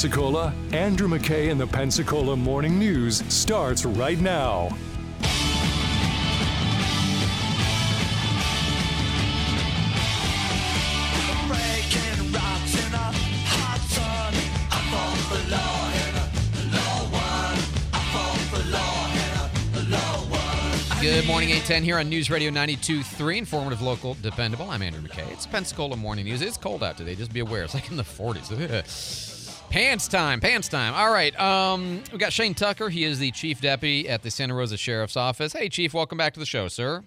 Pensacola, Andrew McKay and the Pensacola Morning News starts right now. Good morning, 810 here on News Radio 92.3, informative, local, dependable. I'm Andrew McKay. It's Pensacola Morning News. It's cold out today. Just be aware. It's like in the 40s. pants time, pants time. All right. Um, we got Shane Tucker. He is the chief deputy at the Santa Rosa Sheriff's Office. Hey, chief, welcome back to the show, sir.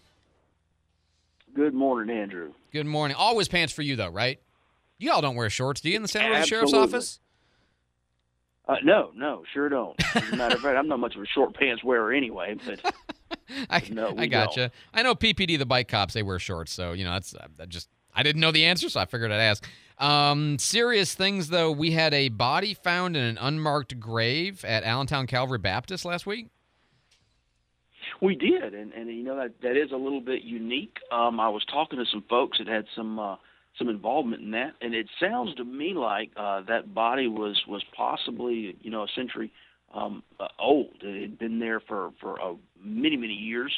Good morning, Andrew. Good morning. Always pants for you, though, right? You all don't wear shorts, do you, in the Santa Rosa Sheriff's Office? Uh, no, no, sure don't. As a matter of fact, I'm not much of a short pants wearer anyway, but I, No, I gotcha. I know PPD, the bike cops, they wear shorts, so you know that's I just I didn't know the answer, so I figured I'd ask. Um, serious things though. We had a body found in an unmarked grave at Allentown Calvary Baptist last week. we did, and and you know that that is a little bit unique. Um, I was talking to some folks that had some uh, some involvement in that, and it sounds to me like uh, that body was was possibly you know a century um, uh, old. It had been there for for uh, many many years,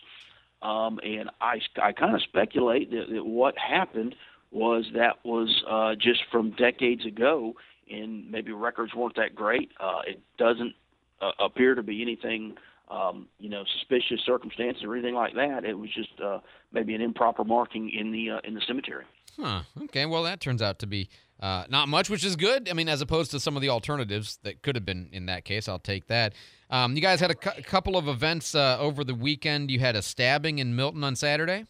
um, and I I kind of speculate that, that what happened was that was uh, just from decades ago, and maybe records weren't that great. Uh, it doesn't uh, appear to be anything. Um, you know, suspicious circumstances or anything like that. It was just uh, maybe an improper marking in the uh, in the cemetery. Huh. Okay. Well, that turns out to be uh, not much, which is good. I mean, as opposed to some of the alternatives that could have been in that case, I'll take that. Um, you guys had a cou- couple of events uh, over the weekend. You had a stabbing in Milton on Saturday.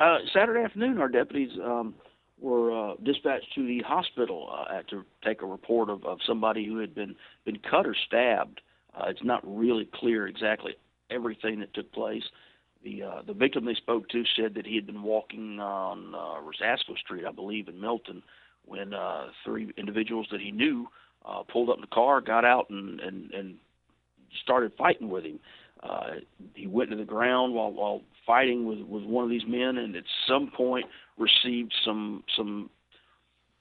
Uh, Saturday afternoon, our deputies um, were uh, dispatched to the hospital uh, to take a report of, of somebody who had been been cut or stabbed. Uh, it's not really clear exactly everything that took place. The uh, the victim they spoke to said that he had been walking on uh, Rosasco Street, I believe, in Milton, when uh, three individuals that he knew uh, pulled up in the car, got out, and and, and started fighting with him. Uh, he went to the ground while while fighting with with one of these men, and at some point received some some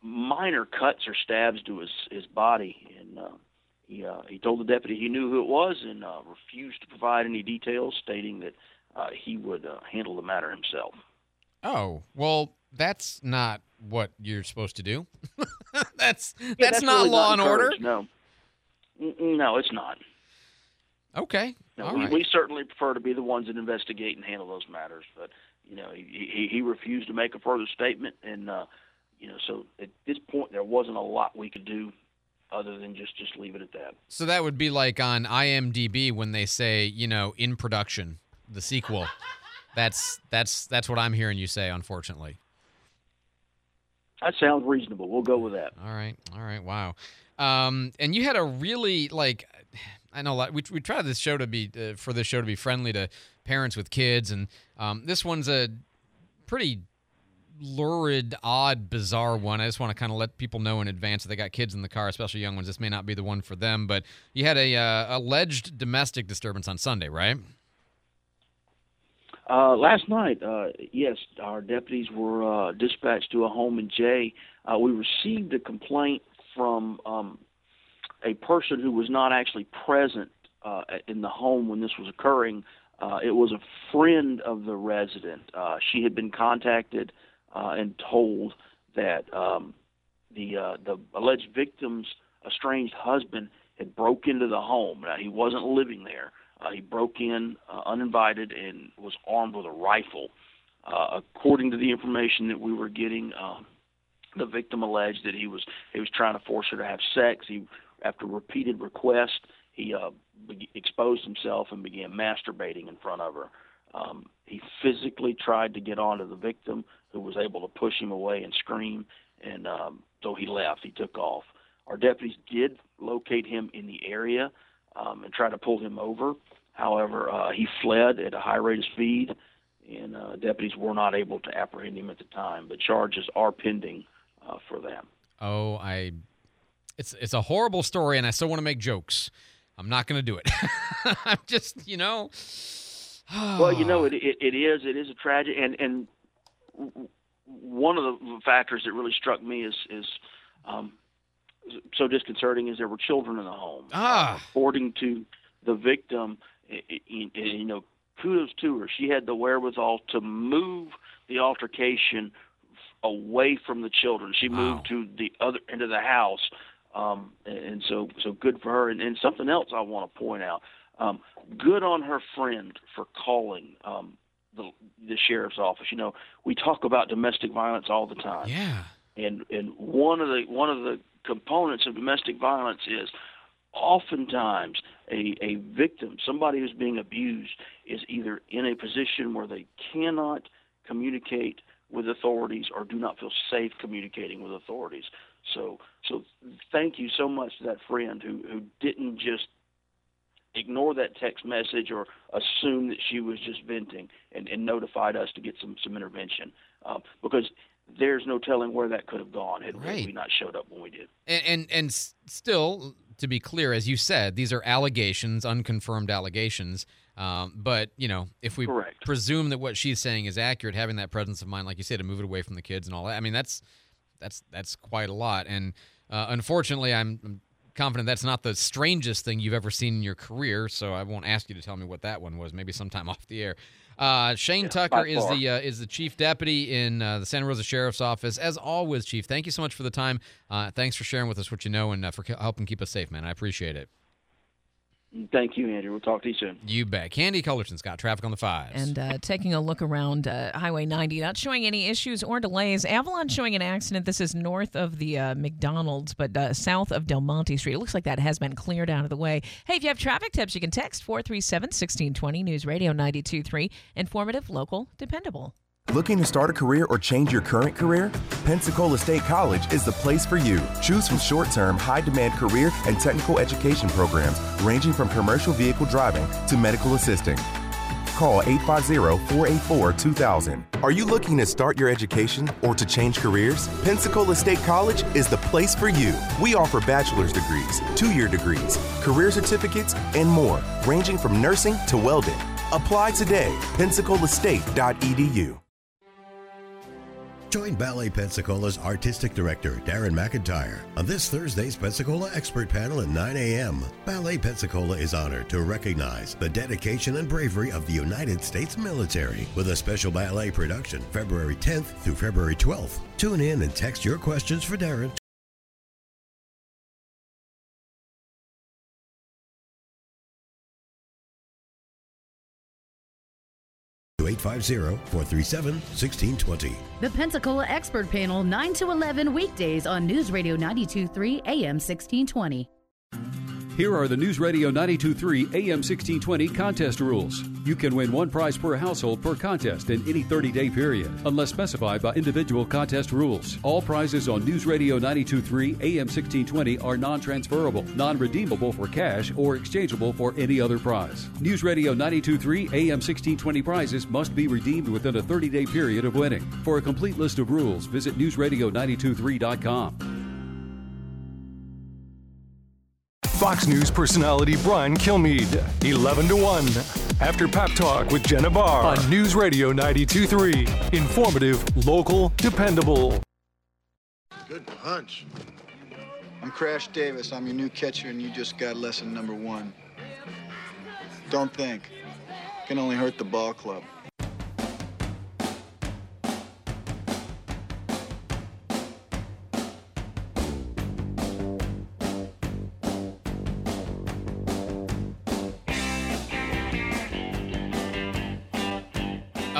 minor cuts or stabs to his his body, and uh, he uh, he told the deputy he knew who it was and uh, refused to provide any details, stating that uh, he would uh, handle the matter himself. Oh, well, that's not what you're supposed to do. that's Yeah, that's, not really law and order. No, no, it's not. Okay. No, All we, right. we certainly prefer to be the ones that investigate and handle those matters, but you know, he, he, he refused to make a further statement, and uh, you know, so at this point there wasn't a lot we could do other than just just leave it at that. So that would be like on IMDb when they say, you know, in production, the sequel. That's that's that's what I'm hearing you say, unfortunately. That sounds reasonable. We'll go with that. All right. All right. Wow. Um, and you had a really like, I know like we we try this show to be uh, for this show to be friendly to parents with kids, and um, this one's a pretty lurid, odd, bizarre one. I just want to kind of let people know in advance that they got kids in the car, especially young ones. This may not be the one for them, but you had a uh, alleged domestic disturbance on Sunday, right? Uh, last night, uh, yes, our deputies were uh, dispatched to a home in Jay. Uh, we received a complaint from um, a person who was not actually present uh, in the home when this was occurring. Uh, it was a friend of the resident. Uh, she had been contacted uh, and told that um, the uh, the alleged victim's estranged husband had broke into the home. Now he wasn't living there. Uh, he broke in uninvited and was armed with a rifle. According to the information that we were getting, uh, the victim alleged that he was he was trying to force her to have sex. He, after repeated requests, he uh, be- exposed himself and began masturbating in front of her. Um, he physically tried to get onto the victim, who was able to push him away and scream. And um, so he left. He took off. Our deputies did locate him in the area um, and try to pull him over. However, uh, he fled at a high rate of speed, and uh, deputies were not able to apprehend him at the time. But charges are pending uh, for that. Oh, I. It's it's a horrible story, and I still want to make jokes. I'm not going to do it. I'm just, you know. Well, you know, it, it it is it is a tragedy, and and one of the factors that really struck me is is um, so disconcerting is there were children in the home. Ah. According to the victim, i- i- i- you know, kudos to her. She had the wherewithal to move the altercation away from the children. She Wow. moved to the other end of the house, um, and so so good for her. And, and something else I want to point out: um, good on her friend for calling um, the the sheriff's office. You know, we talk about domestic violence all the time Yeah. and and one of the one of the components of domestic violence is oftentimes a a victim, somebody who's being abused, is either in a position where they cannot communicate with authorities or do not feel safe communicating with authorities. So so thank you so much to that friend who who didn't just ignore that text message or assume that she was just venting and, and notified us to get some some intervention um, because there's no telling where that could have gone had Right. we not showed up when we did. And, and and still, to be clear, as you said, these are allegations, unconfirmed allegations. Um, but you know, if we Correct. presume that what she's saying is accurate, having that presence of mind, like you said, to move it away from the kids and all that. I mean, that's that's that's quite a lot. And uh, unfortunately, I'm, I'm confident that's not the strangest thing you've ever seen in your career. So I won't ask you to tell me what that one was. Maybe sometime off the air. Uh, Shane Yeah, Tucker is far. the uh, is the chief deputy in uh, the Santa Rosa Sheriff's Office. As always, Chief, thank you so much for the time. Uh, thanks for sharing with us what you know and uh, for helping keep us safe, man. I appreciate it. Thank you, Andrew. We'll talk to you soon. You bet. Candy Cullerton's got traffic on the fives. And uh, taking a look around uh, Highway 90, not showing any issues or delays. Avalon showing an accident. This is north of the uh, McDonald's, but uh, south of Del Monte Street. It looks like that has been cleared out of the way. Hey, if you have traffic tips, you can text 437 1620 News Radio 923. Informative, local, dependable. Looking to start a career or change your current career? Pensacola State College is the place for you. Choose from short term, high demand career and technical education programs ranging from commercial vehicle driving to medical assisting. Call 850 484 2000. Are you looking to start your education or to change careers? Pensacola State College is the place for you. We offer bachelor's degrees, two year degrees, career certificates, and more, ranging from nursing to welding. Apply today. PensacolaState.edu. Join Ballet Pensacola's artistic director, Darren McIntyre, on this Thursday's Pensacola Expert Panel at 9 a.m. Ballet Pensacola is honored to recognize the dedication and bravery of the United States military with a special ballet production February 10th through February 12th. Tune in and text your questions for Darren 850-437-1620. The Pensacola Expert Panel, 9 to 11 weekdays on News Radio 923 AM 1620. Here are the News Radio 923 AM 1620 contest rules. You can win one prize per household per contest in any 30 day period, unless specified by individual contest rules. All prizes on News Radio 923 AM 1620 are non transferable, non redeemable for cash, or exchangeable for any other prize. News Radio 923 AM 1620 prizes must be redeemed within a 30 day period of winning. For a complete list of rules, visit newsradio923.com. Fox News personality Brian Kilmeade, 11 to 1. After Pap Talk with Jenna Barr on News Radio 92.3. Informative, local, dependable. Good punch. I'm Crash Davis. I'm your new catcher, and you just got lesson number one. Don't think. Can only hurt the ball club.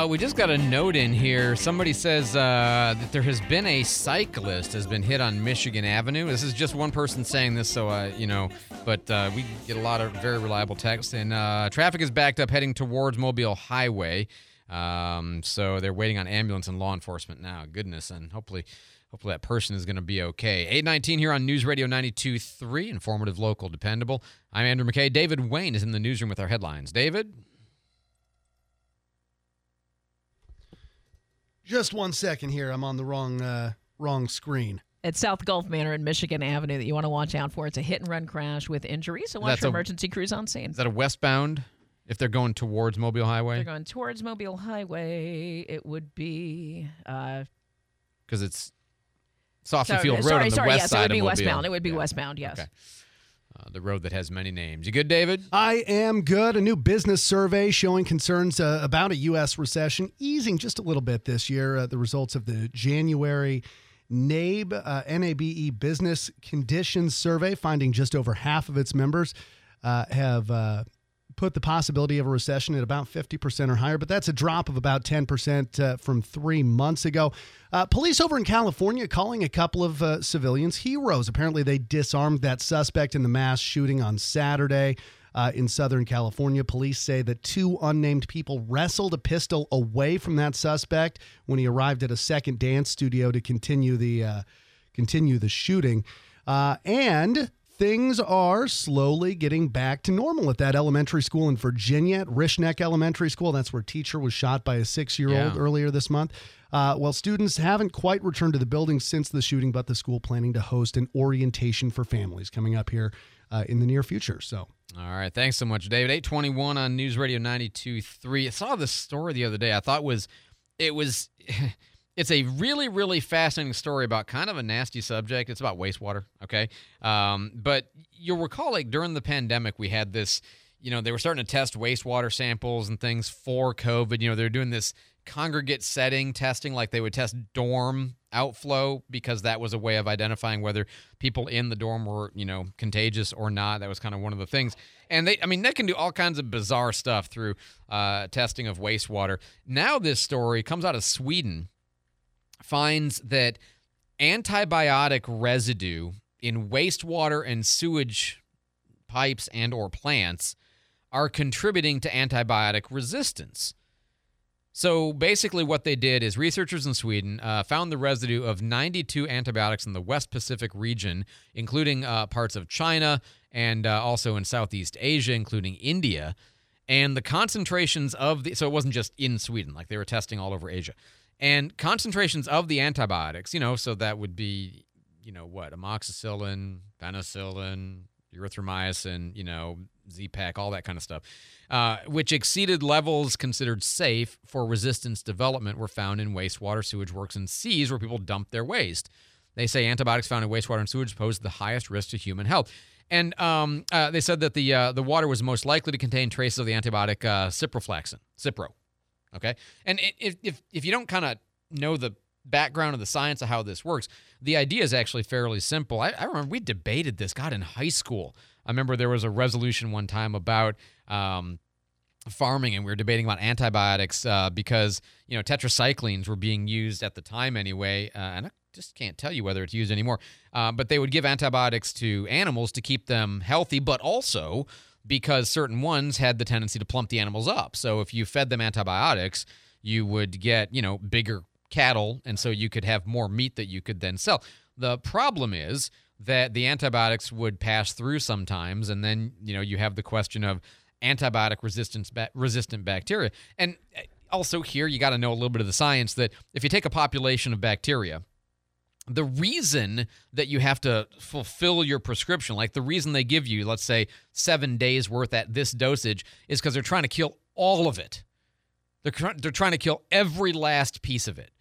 We just got a note in here. Somebody says uh, that there has been a cyclist has been hit on Michigan Avenue. This is just one person saying this, so uh, you know, but uh, we get a lot of very reliable text. And uh, traffic is backed up heading towards Mobile Highway. Um, so they're waiting on ambulance and law enforcement now. Goodness, and hopefully, hopefully that person is going to be okay. Eight nineteen here on News Radio 92.3, informative, local, dependable. I'm Andrew McKay. David Wayne is in the newsroom with our headlines. David. Just one second here. I'm on the wrong uh, wrong screen. At South Gulf Manor and Michigan Avenue that you want to watch out for. It's a hit and run crash with injuries, so watch That's for a- emergency crews on scene. Is that a westbound? If they're going towards Mobile Highway, They're going towards Mobile Highway. It would be uh, because it's Sausage So- Field Road sorry, on the sorry, west yes, side it would be of Mobile. westbound. It would be Yeah. westbound. Yes. Okay. Uh, the road that has many names. You good, David? I am good. A new business survey showing concerns uh, about a U.S. recession easing just a little bit this year. Uh, the results of the January NABE, uh, NABE Business Conditions Survey, finding just over half of its members uh, have put the possibility of a recession at about 50% or higher, but that's a drop of about 10% uh, from three months ago. Uh, police over in California calling a couple of uh, civilians heroes. Apparently, they disarmed that suspect in the mass shooting on Saturday. Uh, in Southern California, police say that two unnamed people wrestled a pistol away from that suspect when he arrived at a second dance studio to continue the uh, continue the shooting. Uh, and things are slowly getting back to normal at that elementary school in Virginia, at Richneck Elementary School. That's where a teacher was shot by a six year old Yeah. earlier this month. Uh, well, students haven't quite returned to the building since the shooting, but the school planning to host an orientation for families coming up here uh, in the near future. So. All right. Thanks so much, David. 821 on News Radio 92.3. I saw this story the other day. I thought was it was it's a really, really fascinating story about kind of a nasty subject. It's about wastewater, okay? Um, but you'll recall like during the pandemic we had this, you know, they were starting to test wastewater samples and things for COVID. You know, they're doing this congregate setting testing like they would test dorm outflow because that was a way of identifying whether people in the dorm were you know contagious or not that was kind of one of the things and they i mean they can do all kinds of bizarre stuff through uh, testing of wastewater now this story comes out of sweden finds that antibiotic residue in wastewater and sewage pipes and or plants are contributing to antibiotic resistance so basically, what they did is researchers in Sweden uh, found the residue of 92 antibiotics in the West Pacific region, including uh, parts of China and uh, also in Southeast Asia, including India. And the concentrations of the, so it wasn't just in Sweden, like they were testing all over Asia. And concentrations of the antibiotics, you know, so that would be, you know, what, amoxicillin, penicillin, erythromycin, you know, Z-Pack, all that kind of stuff, uh, which exceeded levels considered safe for resistance development, were found in wastewater, sewage works, and seas where people dump their waste. They say antibiotics found in wastewater and sewage pose the highest risk to human health. And um, uh, they said that the uh, the water was most likely to contain traces of the antibiotic uh, ciprofloxacin, Cipro. Okay, and if if if you don't kind of know the background of the science of how this works, the idea is actually fairly simple. I, I remember we debated this, God, in high school. I remember there was a resolution one time about um, farming, and we were debating about antibiotics uh, because you know tetracyclines were being used at the time anyway, uh, and I just can't tell you whether it's used anymore. Uh, but they would give antibiotics to animals to keep them healthy, but also because certain ones had the tendency to plump the animals up. So if you fed them antibiotics, you would get you know bigger cattle, and so you could have more meat that you could then sell. The problem is that the antibiotics would pass through sometimes, and then you know you have the question of antibiotic resistance ba- resistant bacteria. And uh, also here you got to know a little bit of the science that if you take a population of bacteria, the reason that you have to fulfill your prescription, like the reason they give you, let's say, seven days worth at this dosage, is because they're trying to kill all of it. They're, they're trying to kill every last piece of it.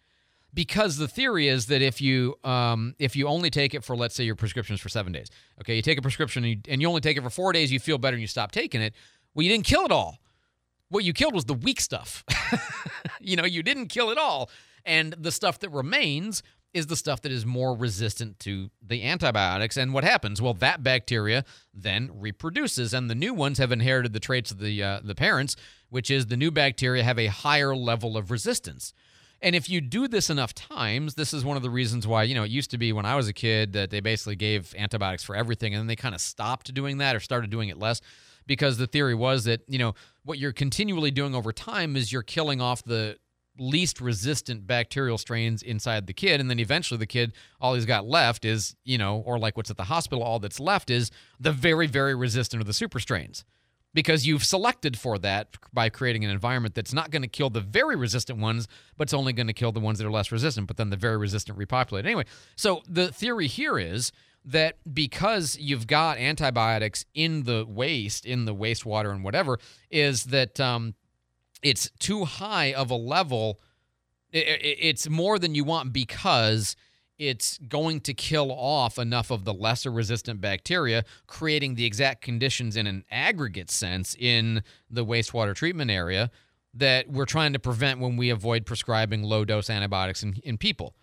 Because the theory is that if you um, if you only take it for let's say your prescription is for seven days, okay, you take a prescription and you, and you only take it for four days, you feel better and you stop taking it. Well, you didn't kill it all. What you killed was the weak stuff. you know, you didn't kill it all, and the stuff that remains is the stuff that is more resistant to the antibiotics. And what happens? Well, that bacteria then reproduces, and the new ones have inherited the traits of the uh, the parents, which is the new bacteria have a higher level of resistance. And if you do this enough times, this is one of the reasons why, you know, it used to be when I was a kid that they basically gave antibiotics for everything and then they kind of stopped doing that or started doing it less because the theory was that, you know, what you're continually doing over time is you're killing off the least resistant bacterial strains inside the kid and then eventually the kid all he's got left is, you know, or like what's at the hospital all that's left is the very very resistant of the super strains because you've selected for that by creating an environment that's not going to kill the very resistant ones, but it's only going to kill the ones that are less resistant, but then the very resistant repopulate. Anyway, so the theory here is that because you've got antibiotics in the waste, in the wastewater and whatever, is that um, it's too high of a level. It's more than you want because it's going to kill off enough of the lesser resistant bacteria, creating the exact conditions in an aggregate sense in the wastewater treatment area that we're trying to prevent when we avoid prescribing low dose antibiotics in, in people.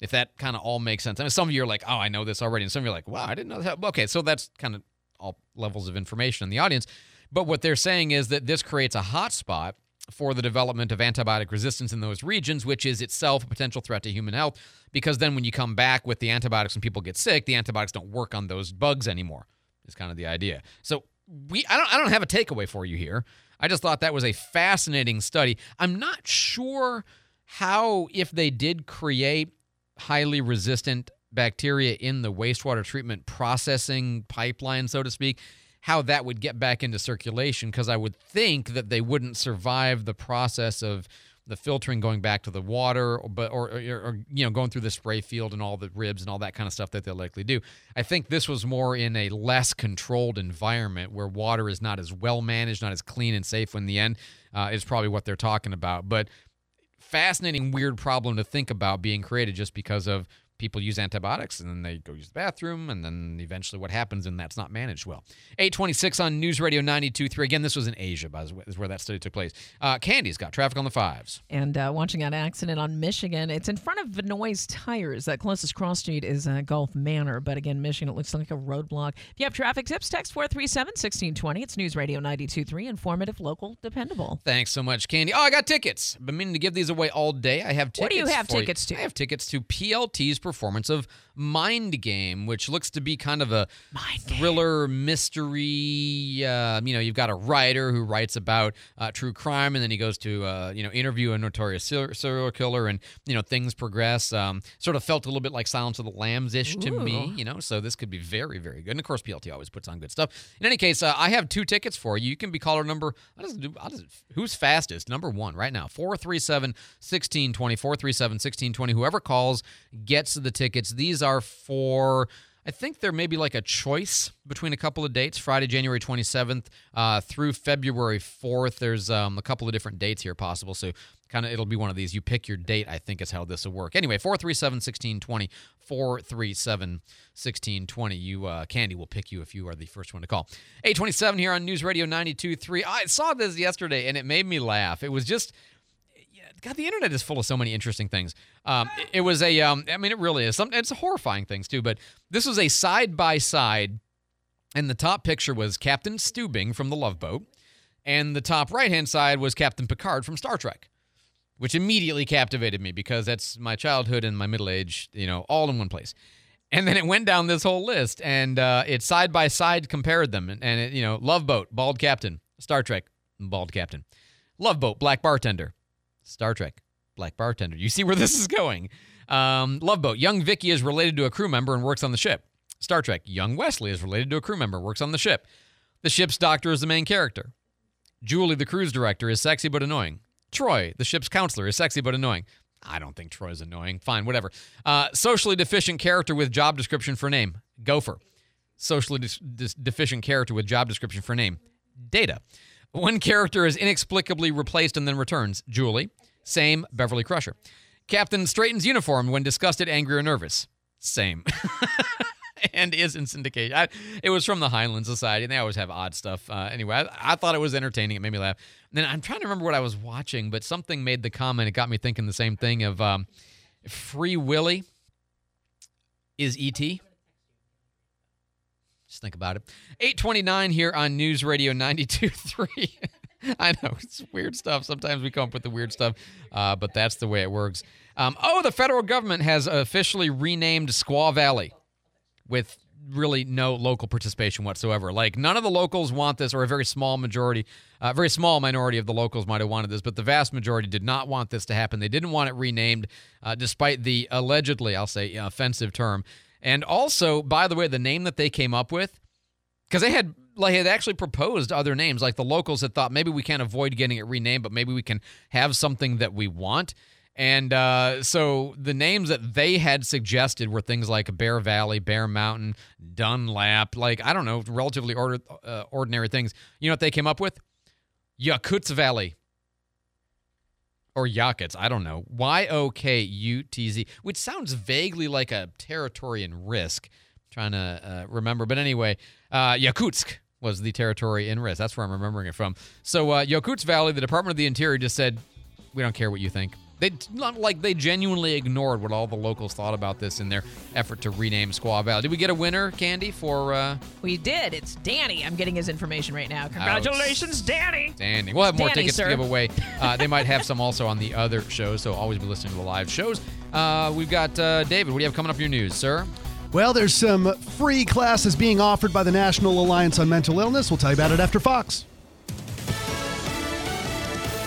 If that kind of all makes sense. I mean, some of you are like, oh, I know this already. And some of you are like, wow, I didn't know that. Okay, so that's kind of all levels of information in the audience. But what they're saying is that this creates a hotspot for the development of antibiotic resistance in those regions, which is itself a potential threat to human health. Because then when you come back with the antibiotics and people get sick, the antibiotics don't work on those bugs anymore. Is kind of the idea. So we, I don't, I don't have a takeaway for you here. I just thought that was a fascinating study. I'm not sure how, if they did create highly resistant bacteria in the wastewater treatment processing pipeline, so to speak, how that would get back into circulation because I would think that they wouldn't survive the process of the filtering going back to the water, but or, or, or, you know going through the spray field and all the ribs and all that kind of stuff that they'll likely do. I think this was more in a less controlled environment where water is not as well managed, not as clean and safe. In the end, uh, is probably what they're talking about. But fascinating, weird problem to think about being created just because of people use antibiotics and then they go use the bathroom and then eventually what happens and that's not managed well. 826 on news radio 923 again this was in asia by the way is where that study took place. Uh, candy's got traffic on the fives. And uh, watching an accident on michigan. It's in front of vinoy's tires. That closest cross street is uh, gulf manor. But again michigan it looks like a roadblock. If you have traffic tips text 437 1620 it's news radio 923 informative local dependable. Thanks so much candy. Oh i got tickets. Been meaning to give these away all day. I have tickets what do you have tickets you. to? I have tickets to plt's performance of Mind Game, which looks to be kind of a thriller mystery. Uh, you know, you've got a writer who writes about uh, true crime, and then he goes to uh, you know interview a notorious serial killer, and you know things progress. Um, sort of felt a little bit like Silence of the Lambs ish to me, you know. So this could be very very good. And of course, PLT always puts on good stuff. In any case, uh, I have two tickets for you. You can be caller number. I'll just do, I'll just, who's fastest? Number one right now. 437 1620. 437 1620. Whoever calls gets the tickets tickets. These are for I think there may be like a choice between a couple of dates Friday, January 27th uh, through February 4th. There's um, a couple of different dates here possible. So, kind of, it'll be one of these. You pick your date, I think, is how this will work. Anyway, 437 1620. 437 1620. You, uh, Candy will pick you if you are the first one to call. 827 here on News Radio 92.3. I saw this yesterday and it made me laugh. It was just God, the internet is full of so many interesting things. Um, it, was a, um, I mean, it really is. Some, it's horrifying things too, but this was a side by side, and the top picture was Captain Stubing from the Love Boat, and the top right hand side was Captain Picard from Star Trek, which immediately captivated me because that's my childhood and my middle age, you know, all in one place. And then it went down this whole list, and uh, it side by side compared them, and, and it, you know, Love Boat, bald captain, Star Trek, bald captain, Love Boat, black bartender. Star Trek, Black Bartender. You see where this is going. Um, Love Boat, young Vicky is related to a crew member and works on the ship. Star Trek, young Wesley is related to a crew member, works on the ship. The ship's doctor is the main character. Julie, the cruise director, is sexy but annoying. Troi, the ship's counselor, is sexy but annoying. I don't think Troi's annoying. Fine, whatever. Uh, socially deficient character with job description for name. Gopher. Socially de- deficient character with job description for name. Data. One character is inexplicably replaced and then returns. Julie. Same. Beverly Crusher. Captain straightens uniform when disgusted, angry, or nervous. Same. and is in syndication. I, it was from the Heinlein Society, and they always have odd stuff. Uh, anyway, I, I, thought it was entertaining. It made me laugh. And then I'm trying to remember what I was watching, but something made the comment. It got me thinking the same thing of um, Free Willy is E.T. Just think about it. 829 here on News Radio 92.3. I know it's weird stuff. Sometimes we come up with the weird stuff, uh, but that's the way it works. Um, oh, the federal government has officially renamed Squaw Valley with really no local participation whatsoever. Like none of the locals want this, or a very small majority, a uh, very small minority of the locals might have wanted this, but the vast majority did not want this to happen. They didn't want it renamed, uh, despite the allegedly, I'll say, offensive term. And also, by the way, the name that they came up with, because they had like had actually proposed other names. Like the locals had thought maybe we can't avoid getting it renamed, but maybe we can have something that we want. And uh, so the names that they had suggested were things like Bear Valley, Bear Mountain, Dunlap, like I don't know, relatively order, uh, ordinary things. You know what they came up with? Yokuts Valley. or Yakutsk. I don't know. Y O K U T Z, which sounds vaguely like a territory in Risk. trying to uh, remember, but anyway, uh, Yakutsk was the territory in Risk. That's where I'm remembering it from. So uh, Yokuts Valley, the Department of the Interior just said, "We don't care what you think." They not like they genuinely ignored what all the locals thought about this in their effort to rename Squaw Valley. Did we get a winner, Candy, for? Uh, We did. It's Danny. I'm getting his information right now. Congratulations, Danny. Danny. We'll have more Danny, tickets sir. to give away. Uh, they might have some also on the other shows, so always be listening to the live shows. Uh, we've got uh, David. What do you have coming up in your news, sir? Well, there's some free classes being offered by the National Alliance on Mental Illness. We'll tell you about it after Fox.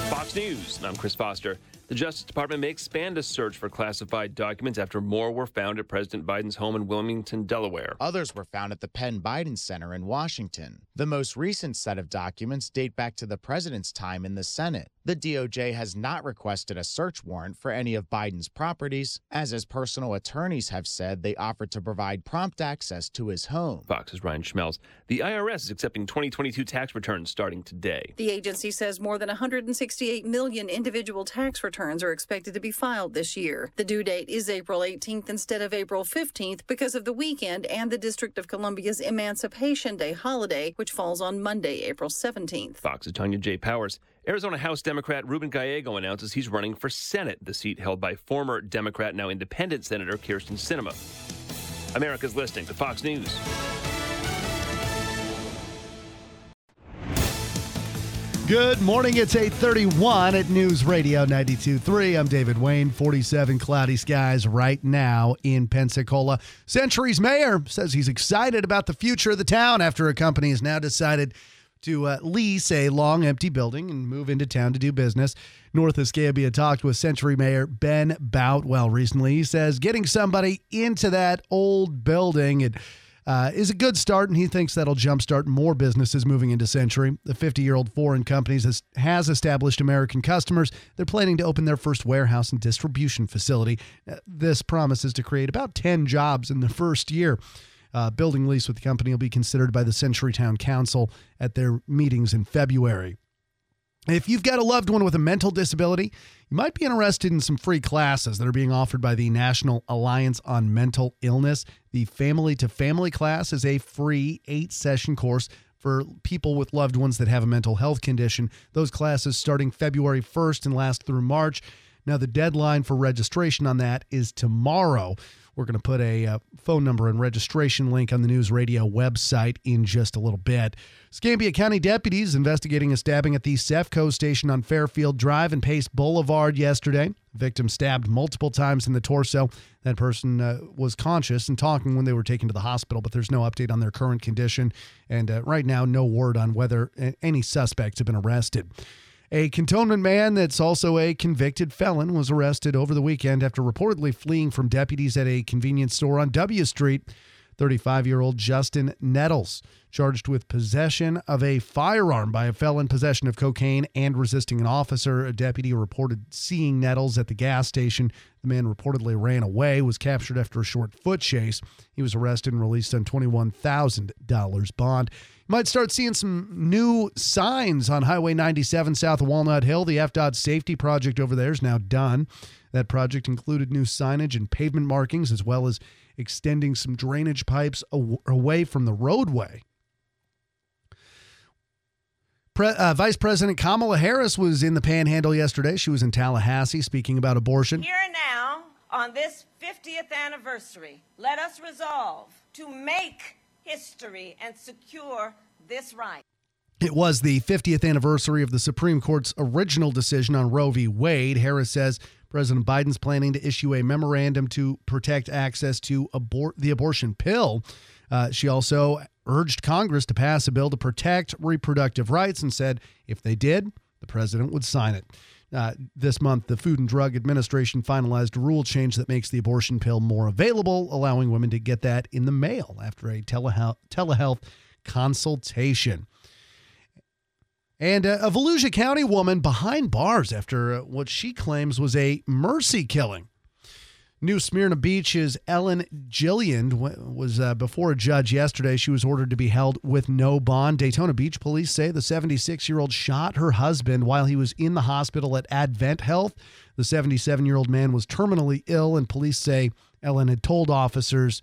Fox News. I'm Chris Foster. The Justice Department may expand a search for classified documents after more were found at President Biden's home in Wilmington, Delaware. Others were found at the Penn Biden Center in Washington. The most recent set of documents date back to the president's time in the Senate. The DOJ has not requested a search warrant for any of Biden's properties, as his personal attorneys have said they offered to provide prompt access to his home. Fox's Ryan Schmelz. The IRS is accepting 2022 tax returns starting today. The agency says more than 168 million individual tax returns are expected to be filed this year. The due date is April 18th instead of April 15th because of the weekend and the District of Columbia's Emancipation Day holiday, which falls on Monday, April 17th. Fox's Tanya J. Powers. Arizona House Democrat Ruben Gallego announces he's running for Senate, the seat held by former Democrat, now independent Senator Kyrsten Sinema. America's listening to Fox News. Good morning. It's 831 at News Radio 92.3. I'm David Wayne. 47 cloudy skies right now in Pensacola. Century's mayor says he's excited about the future of the town after a company has now decided to uh, lease a long empty building and move into town to do business. North Escambia talked with Century Mayor Ben Boutwell recently. He says getting somebody into that old building it, uh, is a good start, and he thinks that'll jumpstart more businesses moving into Century. The 50 year old foreign company has, has established American customers. They're planning to open their first warehouse and distribution facility. Uh, this promises to create about 10 jobs in the first year. Uh, building lease with the company will be considered by the Century Town Council at their meetings in February. If you've got a loved one with a mental disability, you might be interested in some free classes that are being offered by the National Alliance on Mental Illness. The Family to Family class is a free eight session course for people with loved ones that have a mental health condition. Those classes starting February 1st and last through March. Now, the deadline for registration on that is tomorrow. We're going to put a uh, phone number and registration link on the News Radio website in just a little bit. Escambia County deputies investigating a stabbing at the Sefco station on Fairfield Drive and Pace Boulevard yesterday. Victim stabbed multiple times in the torso. That person uh, was conscious and talking when they were taken to the hospital, but there's no update on their current condition. And uh, right now, no word on whether any suspects have been arrested. A cantonment man that's also a convicted felon was arrested over the weekend after reportedly fleeing from deputies at a convenience store on W Street. 35 year old Justin Nettles, charged with possession of a firearm by a felon, possession of cocaine, and resisting an officer. A deputy reported seeing Nettles at the gas station. The man reportedly ran away, was captured after a short foot chase. He was arrested and released on $21,000 bond. You might start seeing some new signs on Highway 97 south of Walnut Hill. The FDOT safety project over there is now done. That project included new signage and pavement markings, as well as extending some drainage pipes away from the roadway. Pre- uh, Vice President Kamala Harris was in the panhandle yesterday. She was in Tallahassee speaking about abortion. Here and now, on this 50th anniversary, let us resolve to make history and secure this right. It was the 50th anniversary of the Supreme Court's original decision on Roe v. Wade. Harris says President Biden's planning to issue a memorandum to protect access to the abortion pill. Uh, she also urged Congress to pass a bill to protect reproductive rights and said if they did, the president would sign it. Uh, this month, the Food and Drug Administration finalized a rule change that makes the abortion pill more available, allowing women to get that in the mail after a telehealth, telehealth consultation. And uh, a Volusia County woman behind bars after uh, what she claims was a mercy killing. New Smyrna Beach's Ellen Gilland was uh, before a judge yesterday. She was ordered to be held with no bond. Daytona Beach police say the 76 year old shot her husband while he was in the hospital at Advent Health. The 77 year old man was terminally ill, and police say Ellen had told officers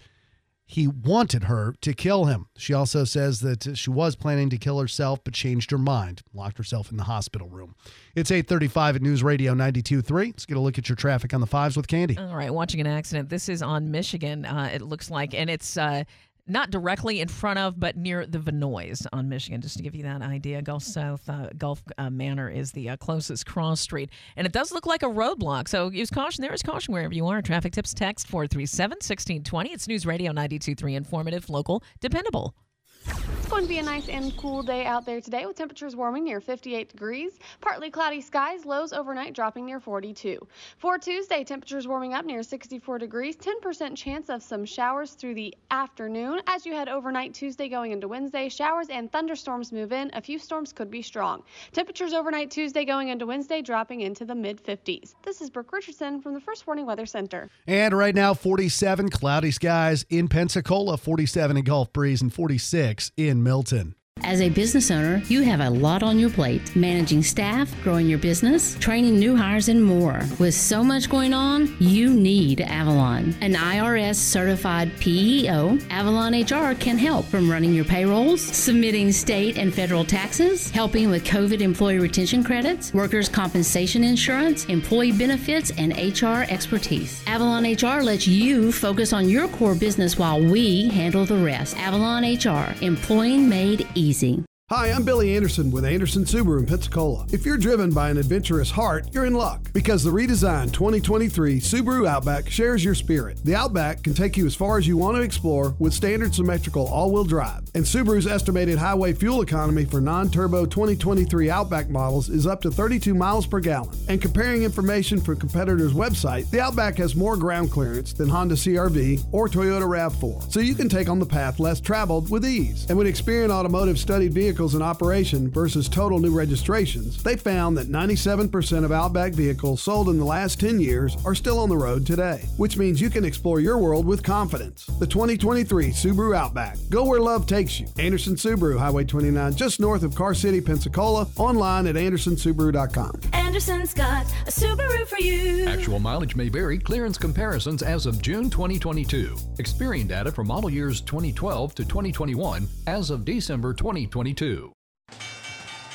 he wanted her to kill him. She also says that she was planning to kill herself but changed her mind, locked herself in the hospital room. It's 8:35 at News Radio 92.3. Let's get a look at your traffic on the fives with Candy. All right, watching an accident. This is on Michigan. Uh, it looks like, and it's uh, not directly in front of, but near the Vinoys on Michigan, just to give you that idea. Gulf South uh, Gulf uh, Manor is the uh, closest cross street, and it does look like a roadblock. So use caution. There is caution wherever you are. Traffic tips text 437 1620. It's News Radio 923, informative, local, dependable. It's going to be a nice and cool day out there today with temperatures warming near 58 degrees. Partly cloudy skies, lows overnight dropping near 42. For Tuesday, temperatures warming up near 64 degrees. 10% chance of some showers through the afternoon. As you head overnight Tuesday going into Wednesday, showers and thunderstorms move in. A few storms could be strong. Temperatures overnight Tuesday going into Wednesday dropping into the mid 50s. This is Brooke Richardson from the First Warning Weather Center. And right now, 47 cloudy skies in Pensacola, 47 in Gulf Breeze, and 46 in Milton. As a business owner, you have a lot on your plate managing staff, growing your business, training new hires, and more. With so much going on, you need Avalon. An IRS certified PEO, Avalon HR can help from running your payrolls, submitting state and federal taxes, helping with COVID employee retention credits, workers' compensation insurance, employee benefits, and HR expertise. Avalon HR lets you focus on your core business while we handle the rest. Avalon HR, employing made easy easy. Hi, I'm Billy Anderson with Anderson Subaru in Pensacola. If you're driven by an adventurous heart, you're in luck because the redesigned 2023 Subaru Outback shares your spirit. The Outback can take you as far as you want to explore with standard symmetrical all-wheel drive. And Subaru's estimated highway fuel economy for non-turbo 2023 Outback models is up to 32 miles per gallon. And comparing information from competitors' website, the Outback has more ground clearance than Honda CRV or Toyota RAV4. So you can take on the path less traveled with ease. And when Experian Automotive studied vehicles vehicles in operation versus total new registrations, they found that 97% of Outback vehicles sold in the last 10 years are still on the road today, which means you can explore your world with confidence. The 2023 Subaru Outback. Go where love takes you. Anderson Subaru, Highway 29, just north of Car City, Pensacola, online at andersonsubaru.com. Anderson's got a Subaru for you. Actual mileage may vary. Clearance comparisons as of June 2022. Experian data for model years 2012 to 2021 as of December 2022.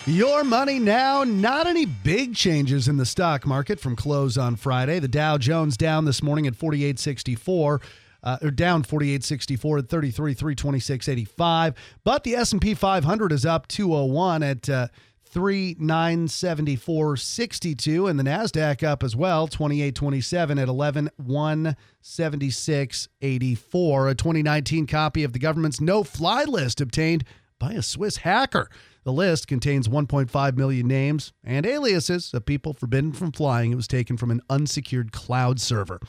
Your money now. Not any big changes in the stock market from close on Friday. The Dow Jones down this morning at 4864. Uh, or down 48.64 at 33 326.85 but the s&p 500 is up 201 at uh, 3974.62 and the nasdaq up as well 2827 at 11 176.84 a 2019 copy of the government's no fly list obtained by a swiss hacker the list contains 1.5 million names and aliases of people forbidden from flying. It was taken from an unsecured cloud server.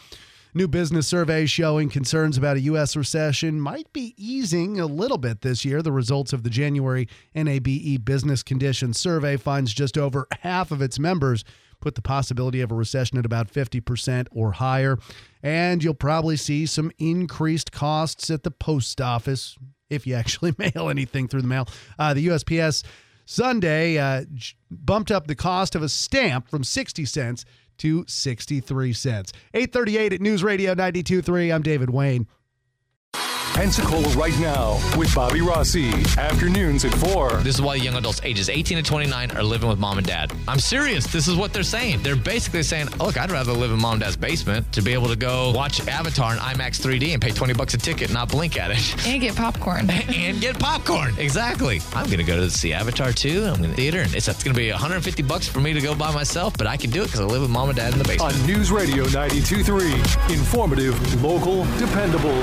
New business survey showing concerns about a U.S. recession might be easing a little bit this year. The results of the January NABE Business Conditions Survey finds just over half of its members put the possibility of a recession at about 50% or higher. And you'll probably see some increased costs at the post office if you actually mail anything through the mail. Uh, the USPS Sunday uh, bumped up the cost of a stamp from 60 cents to 63 cents. 838 at News Radio 92.3. I'm David Wayne. Pensacola right now with Bobby Rossi. Afternoons at 4. This is why young adults ages 18 to 29 are living with mom and dad. I'm serious. This is what they're saying. They're basically saying, look, I'd rather live in mom and dad's basement to be able to go watch Avatar in IMAX 3D and pay 20 bucks a ticket and not blink at it. And get popcorn. and get popcorn. Exactly. I'm going to go to see Avatar 2. I'm in the theater and it's, it's going to be 150 bucks for me to go by myself, but I can do it because I live with mom and dad in the basement. On News Radio 92.3. Informative, local, dependable.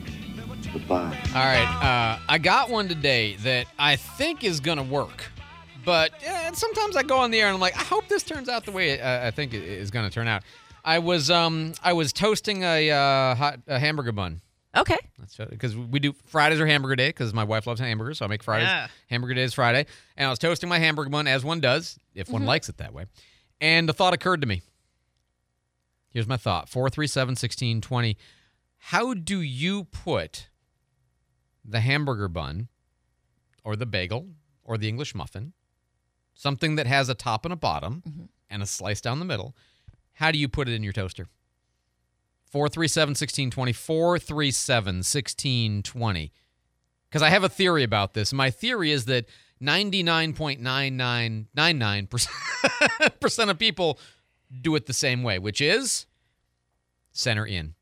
Goodbye. All right, uh, I got one today that I think is gonna work, but uh, sometimes I go on the air and I'm like, I hope this turns out the way uh, I think it is gonna turn out. I was um I was toasting a uh, hot a hamburger bun. Okay. Because we do Fridays are hamburger day because my wife loves hamburgers, so I make Fridays Yeah. hamburger is Friday. And I was toasting my hamburger bun as one does if one Mhm. likes it that way. And the thought occurred to me. Here's my thought: four three seven sixteen twenty. How do you put the hamburger bun, or the bagel, or the English muffin, something that has a top and a bottom mm-hmm. and a slice down the middle? How do you put it in your toaster? 437 1620. 437 1620. Because I have a theory about this. My theory is that 99.9999% percent of people do it the same way, which is center in.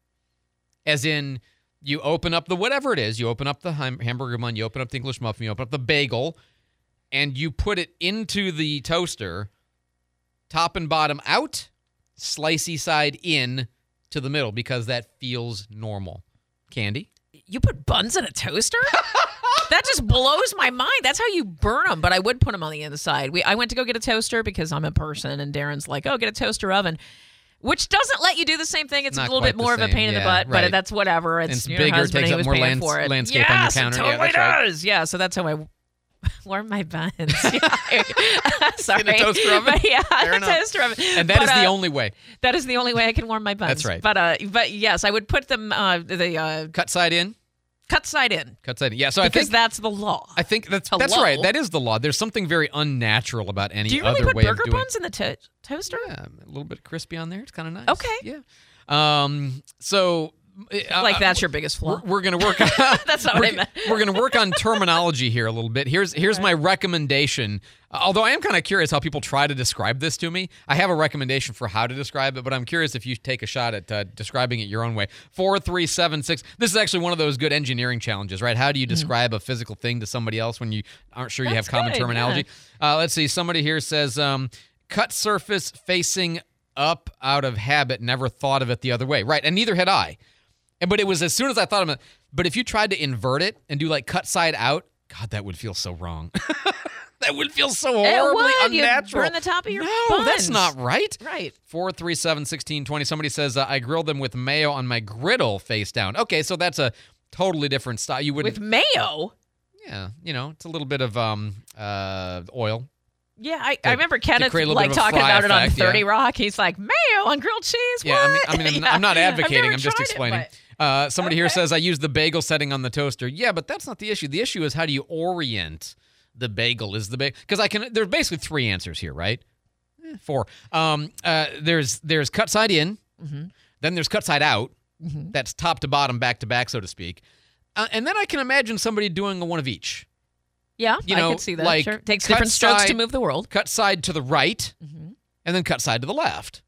As in, you open up the whatever it is, you open up the ham- hamburger bun, you open up the English muffin, you open up the bagel, and you put it into the toaster, top and bottom out, slicey side in to the middle because that feels normal. Candy? You put buns in a toaster? that just blows my mind. That's how you burn them. But I would put them on the inside. We I went to go get a toaster because I'm a person, and Darren's like, "Oh, get a toaster oven." Which doesn't let you do the same thing. It's Not a little bit more of a pain in the butt, right. but that's whatever. It's, It's your bigger, husband, takes up more paying lands- for it. landscape on your yes, counter. It Yeah, totally right. does. Yeah, so that's how I warm my buns. Yeah. Sorry, In a toaster oven? But yeah, a toaster oven. And that But, is the uh, only way. That is the only way I can warm my buns. That's right. But uh, but yes, I would put them uh, the uh, cut side in. Cut side in. Cut side in. Yeah, so I because think that's the law. I think that's that's right. That is the law. There's something very unnatural about any Do you really other put way burger of doing buns in the to- toaster? Yeah, a little bit crispy on there. It's kind of nice. Okay. Yeah. Um. So. Like that's your biggest flaw. We're, we're gonna work. That's not what I meant. we're gonna work on terminology here a little bit. Here's here's my recommendation. Although I am kind of curious how people try to describe this to me. I have a recommendation for how to describe it, but I'm curious if you take a shot at uh, describing it your own way. Four, three, seven, six. This is actually one of those good engineering challenges, right? How do you describe a physical thing to somebody else when you aren't sure you have common good, terminology? Uh, let's see. Somebody here says, um, "Cut surface facing up out of habit. Never thought of it the other way." Right, and neither had I. And but it was as soon as I thought of it. But if you tried to invert it and do like cut side out, God, that would feel so wrong. that would feel so horribly It would. You'd unnatural. burn the top of your no, that's not right. Right. Four three seven sixteen twenty. Somebody says uh, I grilled them with mayo on my griddle face down. Okay, so that's a totally different style. You wouldn't. With mayo. yeah, you know, it's a little bit of um uh oil. Yeah, I, To- I remember Kenneth create a little like bit of a talking about it on effect, yeah. 30 Rock. He's like, mayo on grilled cheese? What? Yeah, I mean, What?" I mean, I'm, Yeah. Not advocating. I'm just it, explaining. but- uh, somebody here says I use the bagel setting on the toaster. Yeah, but that's not the issue. The issue is how do you orient the bagel? Is the bagel because I can? There's basically three answers here, right? Eh, Four. Um, uh, there's there's cut side in, Mhm. then there's cut side out. Mhm. That's top to bottom, back to back, so to speak. Uh, and then I can imagine somebody doing a one of each. Yeah, You I know, could see that. like sure. Takes different strokes to move the world. Cut side to the right, Mhm. and then cut side to the left.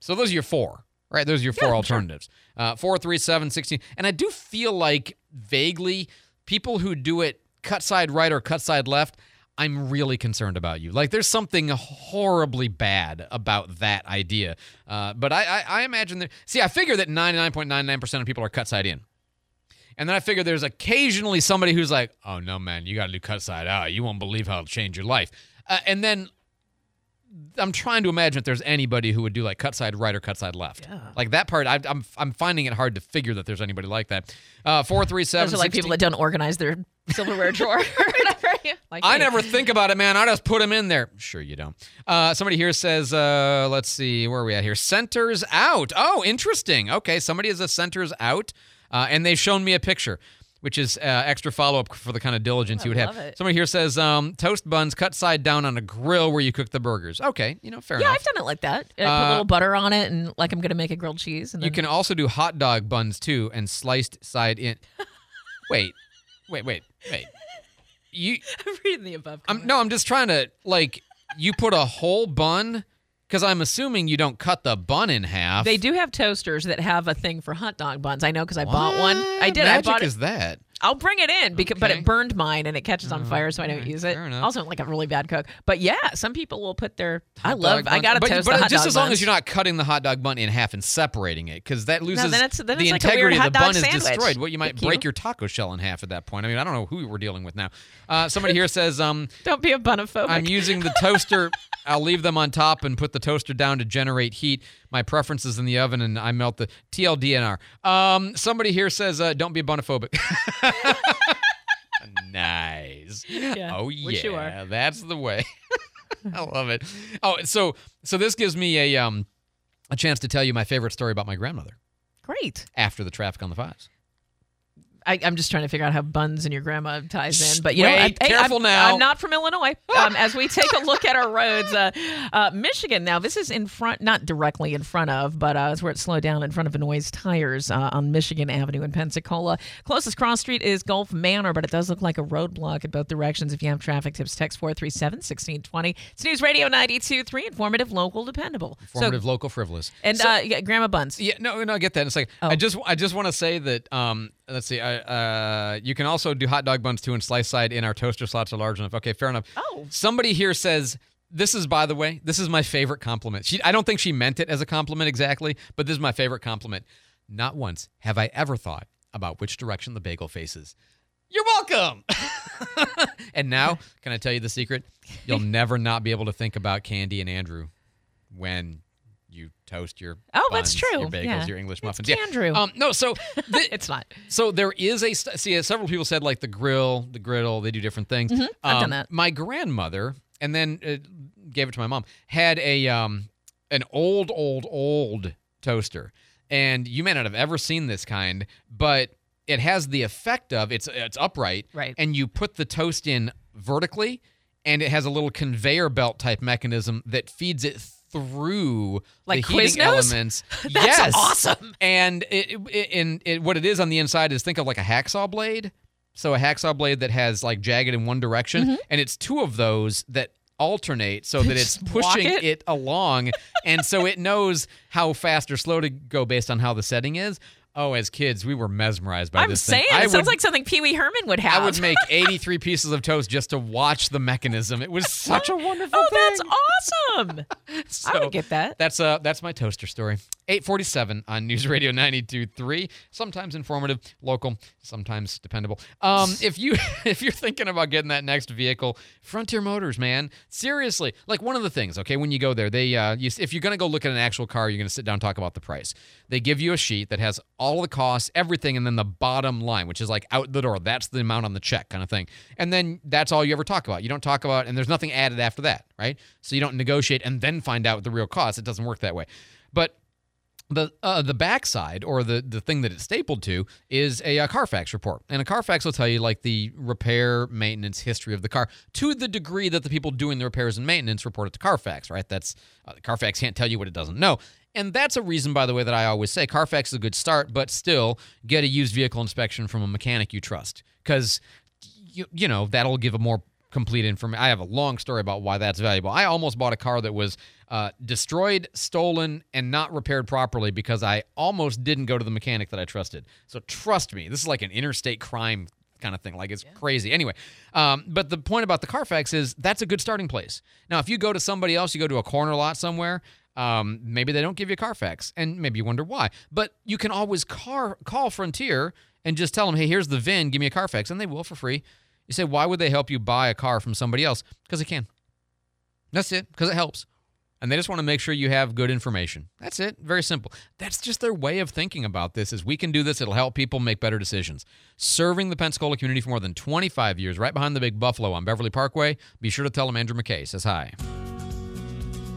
So those are your four, right? Those are your four Yeah, sure. alternatives. Uh, four, three, seven, 16. And I do feel like vaguely people who do it cut side right or cut side left, I'm really concerned about you. Like there's something horribly bad about that idea. Uh, but I, I, I imagine that, see, I figure that 99.99% of people are cut side in. And then I figure there's occasionally somebody who's like, oh no, man, you got to do cut side out. You won't believe how it'll change your life. Uh, and then I'm trying to imagine if there's anybody who would do like cut side right or cut side left. Like that part, I, I'm I'm finding it hard to figure that there's anybody like that. Uh, four three seven. Those are like people that don't organize their silverware drawer. Like I me. never think about it, man. I just put them in there. Sure, you don't. Uh, somebody here says, uh, let's see, where are we at here? Centers out. Oh, interesting. Okay, somebody is a centers out, uh, and they've shown me a picture, which is uh, extra follow up for the kind of diligence I you would have. it. Somebody here says, um, toast buns cut side down on a grill where you cook the burgers. Okay, you know, fair enough. Yeah, enough. I've done it like that. I put Uh, a little butter on it and like I'm going to make a grilled cheese. And You can also do hot dog buns too, and sliced side in. wait, wait, wait, wait. You I'm reading the above. I'm no, I'm just trying to like you put a whole bun because I'm assuming you don't cut the bun in half. They do have toasters that have a thing for hot dog buns. I know because I bought one. I did. Magic I bought it. is that? I'll bring it in because, but it burned mine and it catches on fire, so I don't alright, use it. Also, like a really bad cook. But yeah, some people will put their. I love. I gotta toast but, the hot just as long buns. as you're not cutting the hot dog bun in half and separating it, because that loses then it's- then the it's like integrity of hot the bun is destroyed. What you might Thank you. break your taco shell in half at that point. I mean, I don't know who we're dealing with now. Uh, somebody here says, um, "Don't be a bunophobic." I'm using the toaster. I'll leave them on top and put the toaster down to generate heat. My preference is in the oven, and I melt the TLDNR. Um, somebody here says, uh, "Don't be bonophobic." nice. Yeah, oh yeah, you are. that's the way. I love it. Oh, so so this gives me a um a chance to tell you my favorite story about my grandmother Great. after the traffic on the fives. I, I'm just trying to figure out how buns and your grandma ties in. But you know, Wait, I, hey, careful I'm, now. I'm not from Illinois. Um, as we take a look at our roads, uh, uh, Michigan. Now, this is in front, not directly in front of, but uh, it's where it slowed down in front of Benoist Tires uh, on Michigan Avenue in Pensacola. Closest cross street is Gulf Manor, but it does look like a roadblock in both directions. If you have traffic tips, text 437 1620. It's News Radio 92.3, informative, local, dependable. Informative, So, local, frivolous. and So- uh, yeah, grandma buns. Yeah, no, no, I get that in a second. I just, I just want to say that. Um, let's see. I, uh, you can also do hot dog buns too, and slice side in our toaster slots are large enough. Okay, fair enough. Oh. Somebody here says. This is, by the way, this is my favorite compliment. She, I don't think she meant it as a compliment exactly, but this is my favorite compliment. Not once have I ever thought about which direction the bagel faces. You're welcome. and now, can I tell you the secret? You'll never not be able to think about Candy and Andrew when you toast your Oh, that's true. your bagels, Yeah. your English It's muffins. Yeah. Andrew. Um, no, so it's not. So there is a st- see. uh, Several people said like the grill, the griddle. They do different things. Mhm, I've done Um, that. My grandmother, and then uh, gave it to my mom. Had a um an old, old, old toaster, and you may not have ever seen this kind, but it has the effect of it's it's upright, Right. And you put the toast in vertically, and it has a little conveyor belt type mechanism that feeds it through Like the heating Quiznos? elements. That's yes, awesome. And it, it, and it, what it is on the inside is think of like a hacksaw blade. So a hacksaw blade that has like jagged in one direction, Mhm. and it's two of those that alternate so that it's pushing it? it along, and so it knows how fast or slow to go based on how the setting is. Oh, as kids, we were mesmerized by this thing. I'm this saying thing. I it sounds would- like something Pee Wee Herman would have. I would make 83 pieces of toast just to watch the mechanism. It was such a wonderful thing. Oh, thing. that's awesome. I So would get that. That's uh that's my toaster story. 847 on News Radio 92.3. Sometimes informative, local, sometimes dependable. Um, if you if you're thinking about getting that next vehicle, Frontier Motors, man, seriously. Like one of the things, okay, when you go there, they uh, you, if you're gonna go look at an actual car, you're gonna sit down and talk about the price. They give you a sheet that has all the costs, everything, and then the bottom line, which is like out the door. That's the amount on the check, kind of thing. And then that's all you ever talk about. You don't talk about, and there's nothing added after that, right? So you don't negotiate and then find out the real cost. It doesn't work that way. But the uh, the backside or the the thing that it's stapled to is a, uh Carfax report, and a Carfax will tell you like the repair maintenance history of the car to the degree that the people doing the repairs and maintenance report it to Carfax. Right? That's uh, Carfax can't tell you what it doesn't know, and that's a reason, by the way, that I always say Carfax is a good start, but still get a used vehicle inspection from a mechanic you trust because you, you know that'll give a more complete information. I have a long story about why that's valuable. I almost bought a car that was uh, destroyed, stolen, and not repaired properly because I almost didn't go to the mechanic that I trusted. So trust me, this is like an interstate crime kind of thing. Like it's crazy. Anyway, um, but the point about the Carfax is that's a good starting place. Now, if you go to somebody else, you go to a corner lot somewhere. Um, maybe they don't give you a Carfax, and maybe you wonder why. But you can always car call Frontier and just tell them, "Hey, here's the VIN. Give me a Carfax," and they will for free. You say, why would they help you buy a car from somebody else? Because they can. That's it, because it helps. And they just want to make sure you have good information. That's it. Very simple. That's just their way of thinking about this is we can do this, it'll help people make better decisions. Serving the Pensacola community for more than 25 years, right behind the big Buffalo on Beverly Parkway. Be sure to tell them Andrew McKay says hi.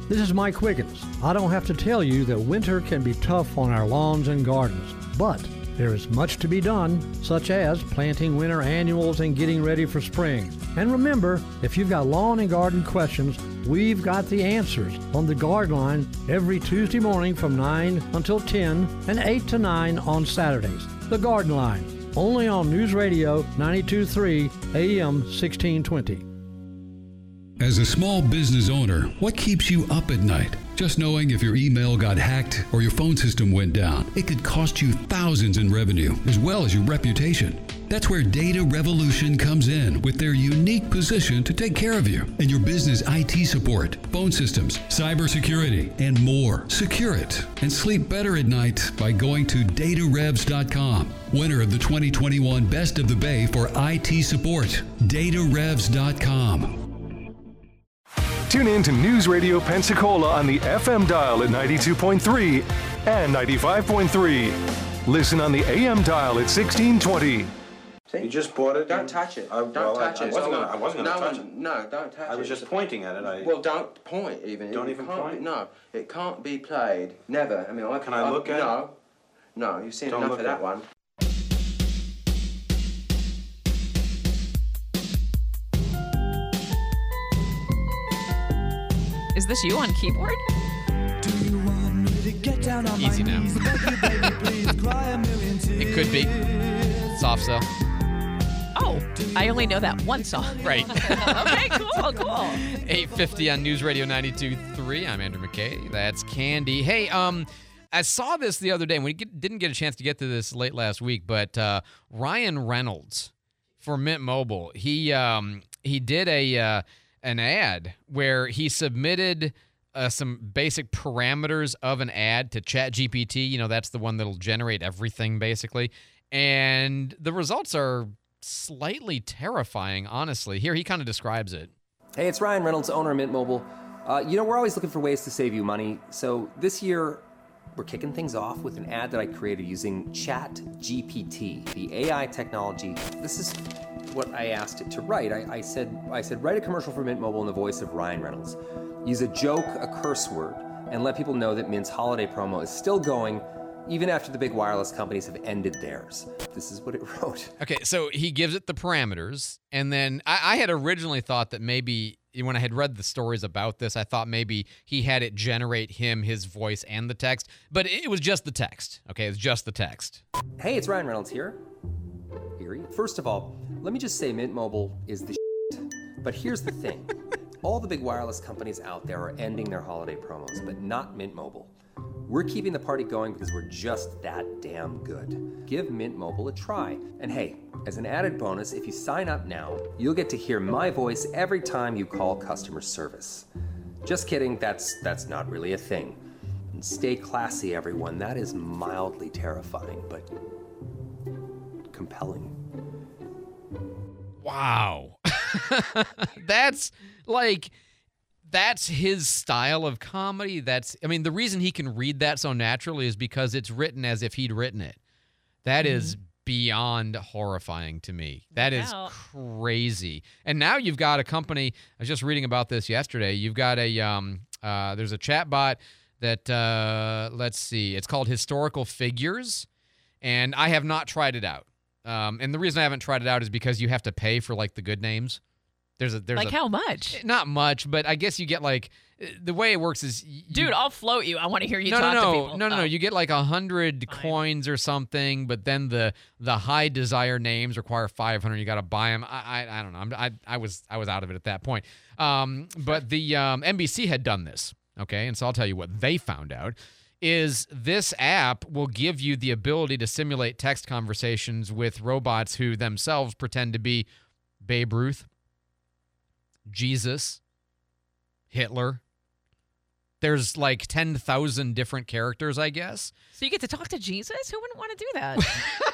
This is Mike Wiggins. I don't have to tell you that winter can be tough on our lawns and gardens, but there is much to be done, such as planting winter annuals and getting ready for spring. And remember, if you've got lawn and garden questions, we've got the answers on the Garden Line every Tuesday morning from 9 until 10 and 8 to 9 on Saturdays. The Garden Line, only on News Radio 923 AM 1620. As a small business owner, what keeps you up at night? Just knowing if your email got hacked or your phone system went down, it could cost you thousands in revenue as well as your reputation. That's where Data Revolution comes in with their unique position to take care of you and your business IT support, phone systems, cybersecurity, and more. Secure it and sleep better at night by going to datarevs.com. Winner of the 2021 Best of the Bay for IT support. datarevs.com. Tune in to News Radio Pensacola on the FM dial at 92.3 and 95.3. Listen on the AM dial at 1620. You just bought it. Don't touch it. I, don't well, I- touch I it. wasn't gonna- I wasn't gonna no touch one, it. No, don't touch it. I was just pointing at it. I- Well, don't point even. Don't It even can't point? Be, no, it can't be played. Never. I mean, I Can I look at no. No, you've seen Don't enough look of at that it. one. Is this you on keyboard? Easy now. it could be. Soft cell. Oh, I only know that one song. Right. okay, cool, cool. 850 on News Radio 92.3. I'm Andrew McKay. That's Candy. Hey, um, I saw this the other day, and we get, didn't get a chance to get to this late last week, but uh, Ryan Reynolds for Mint Mobile, he um, he did a uh, an ad where he submitted uh, some basic parameters of an ad to ChatGPT. You know, that's the one that'll generate everything basically, and the results are slightly terrifying. Honestly, here he kind of describes it. Hey, it's Ryan Reynolds, owner of Mint Mobile. Uh, you know, we're always looking for ways to save you money. So this year, we're kicking things off with an ad that I created using Chat GPT, the AI technology. This is what I asked it to write. I, I said, I said, write a commercial for Mint Mobile in the voice of Ryan Reynolds. Use a joke, a curse word, and let people know that Mint's holiday promo is still going, even after the big wireless companies have ended theirs. This is what it wrote. Okay, so he gives it the parameters, and then I, I had originally thought that maybe when I had read the stories about this, I thought maybe he had it generate him his voice and the text, but it was just the text. Okay, it's just the text. Hey, it's Ryan Reynolds here. Eerie. First of all, let me just say Mint Mobile is the shit. But here's the thing. all the big wireless companies out there are ending their holiday promos, but not Mint Mobile. We're keeping the party going because we're just that damn good. Give Mint Mobile a try. And hey, as an added bonus, if you sign up now, you'll get to hear my voice every time you call customer service. Just kidding, that's that's not really a thing. And stay classy, everyone. That is mildly terrifying, but compelling. Wow. that's like that's his style of comedy. That's I mean the reason he can read that so naturally is because it's written as if he'd written it. That is beyond horrifying to me. That is Wow. crazy. And now you've got a company. I was just reading about this yesterday. You've got a um uh there's a chatbot that uh let's see. It's called Historical Figures and I have not tried it out. Um, and the reason I haven't tried it out is because you have to pay for like the good names. There's a there's Like a, how much? Not much, but I guess you get like uh, the way it works is you, Dude, I'll float you. I want to hear you no, talk no, to no, people. no, no, no. Oh. You get like a hundred coins or something, but then the the high desire names require five hundred. You got to buy them. I, I, I don't know. I'm, I, I was, I was out of it at that point. Um, but the um, NBC had done this. Okay, and so I'll tell you what they found out is this app will give you the ability to simulate text conversations with robots who themselves pretend to be Babe Ruth, Jesus, Hitler. There's like 10,000 different characters, I guess. So you get to talk to Jesus? Who wouldn't want to do that?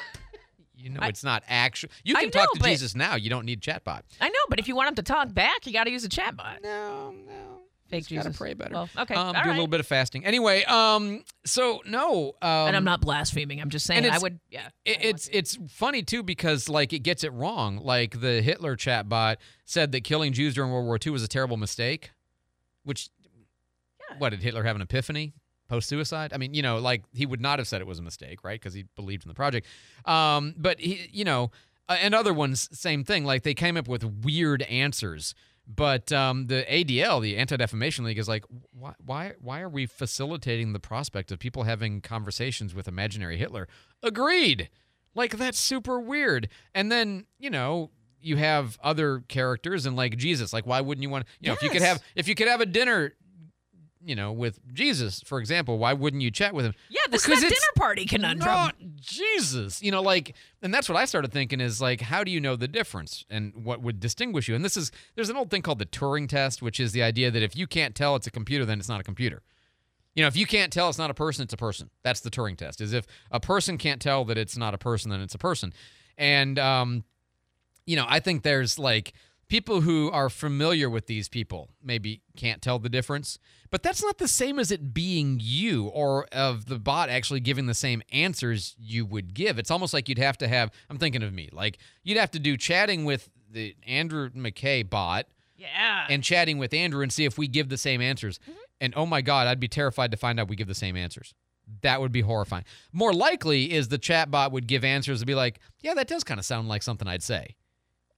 You know, I- it's not actual. You I can talk to but- Jesus now. You don't need chatbot. I know, but if you want him to talk back, you got to use a chatbot. No, no. Fake gotta Jesus. pray better. Well, okay. Um, do a little bit of fasting. Anyway, um, so no, um, and I'm not blaspheming. I'm just saying I would. Yeah. It, it's it's funny too because like it gets it wrong. Like the Hitler chatbot said that killing Jews during World War II was a terrible mistake, which Yeah. what did Hitler have an epiphany post suicide? I mean, you know, like he would not have said it was a mistake, right? Because he believed in the project. Um, but he, you know, uh, and other ones, same thing. Like they came up with weird answers. But um, the ADL, the Anti Defamation League, is like, why, why, why are we facilitating the prospect of people having conversations with imaginary Hitler? Agreed. Like that's super weird. And then you know you have other characters and like Jesus. Like why wouldn't you want? You know, if you could have if you could have a dinner you know, with Jesus, for example, why wouldn't you chat with him? Yeah, this Because is a dinner party conundrum. not Jesus. You know, like, and that's what I started thinking is like, how do you know the difference and what would distinguish you? And this is, there's an old thing called the Turing test, which is the idea that if you can't tell it's a computer, then it's not a computer. You know, if you can't tell it's not a person, it's a person. That's the Turing test. Is if a person can't tell that it's not a person, then it's a person. And um, you know, I think there's like people who are familiar with these people maybe can't tell the difference, but that's not the same as it being you or of the bot actually giving the same answers you would give. It's almost like you'd have to have. I'm thinking of me, like you'd have to do chatting with the Andrew McKay bot Yeah. and chatting with Andrew and see if we give the same answers. Mm-hmm. And oh my God, I'd be terrified to find out we give the same answers. That would be horrifying. More likely is the chatbot would give answers and be like, yeah, that does kind of sound like something I'd say.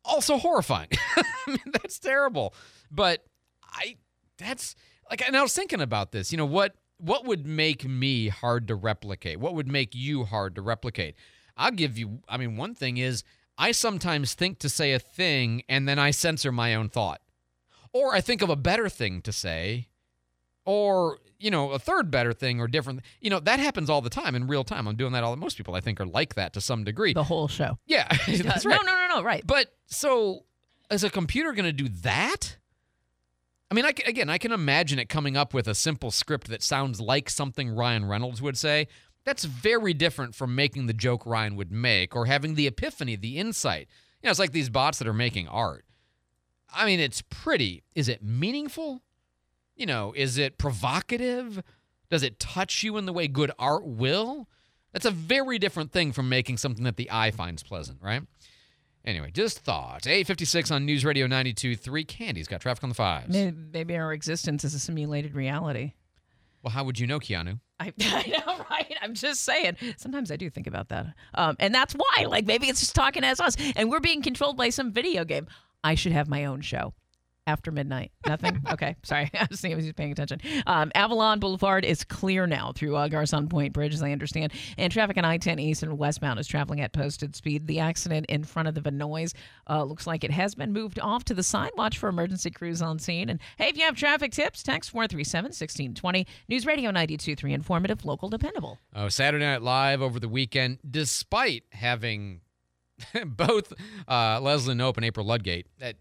Also horrifying. I mean, that's terrible. But I, that's like, and I was thinking about this. You know what? What would make me hard to replicate? What would make you hard to replicate? I'll give you. I mean, one thing is I sometimes think to say a thing and then I censor my own thought, or I think of a better thing to say, or you know a third better thing or different. You know that happens all the time in real time. I'm doing that all. The most people I think are like that to some degree. The whole show. Yeah, that's no, right. no, no, no, no right. But so, is a computer going to do that? I mean, I again, I can imagine it coming up with a simple script that sounds like something Ryan Reynolds would say. That's very different from making the joke Ryan would make or having the epiphany, the insight. You know, it's like these bots that are making art. I mean, it's pretty. Is it meaningful? You know, is it provocative? Does it touch you in the way good art will? That's a very different thing from making something that the eye finds pleasant, right? Anyway, just thought. 856 on News Radio 92.3. Candy's got traffic on the fives. Maybe, maybe our existence is a simulated reality. Well, how would you know, Keanu? I, I know, right? I'm just saying. Sometimes I do think about that. Um, and that's why, like, maybe it's just talking as us and we're being controlled by some video game. I should have my own show after midnight. Nothing? okay. Sorry. I was thinking I was paying attention. Um, Avalon Boulevard is clear now through uh, Garcon Point Bridge, as I understand. And traffic on I 10 East and westbound is traveling at posted speed. The accident in front of the Benoist uh, looks like it has been moved off to the side. Watch for emergency crews on scene. And hey, if you have traffic tips, text 437 1620. News Radio 923, informative, local, dependable. Oh, Saturday Night Live over the weekend, despite having both uh, Leslie Knope and April Ludgate, that